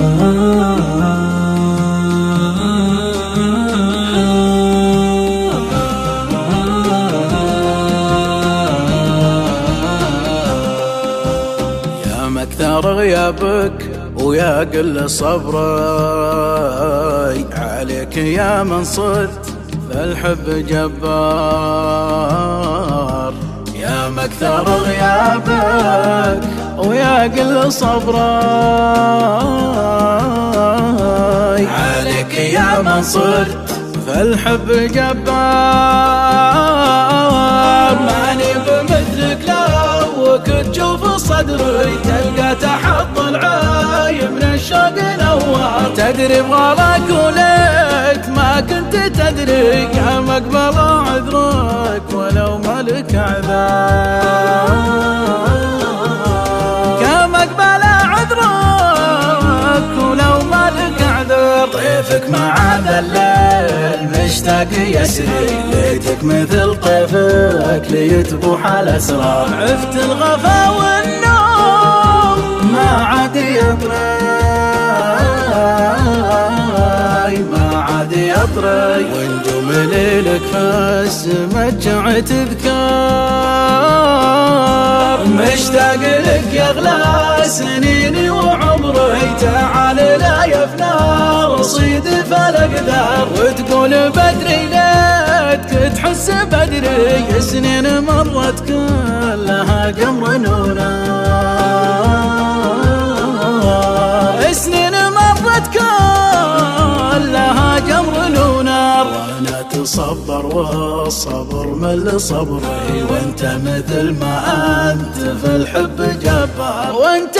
يا مكثر غيابك ويا قل صبري عليك يا من صرت فالحب جبار. يا مكثر غيابك ويا قل صبري عليك يا من صرت فالحب جبار. ماني بمثلك لو كنت تشوف صدري تلقى تحط العاي من الشوق نوار تدري بغلاك وليت ما كنت تدري يا مقبل مشتاق يسري. ليتك مثل طيفك ليتبوح الأسرار. عفت الغفا والنوم ما عاد يطري. ما عاد يطري. ونجوم ليلك فالسما تذكار مشتاق لك يا غلا سنيني وعمري تعال لا يفنى. رصيد فالاقدار وتقول بدري ليتك تحس بدري سنين مرت كلها قمر نونار سنين مرت كلها قمر نونار وأنا تصبر والصبر مل صبري وانت مثل ما انت في الحب جبار. وانت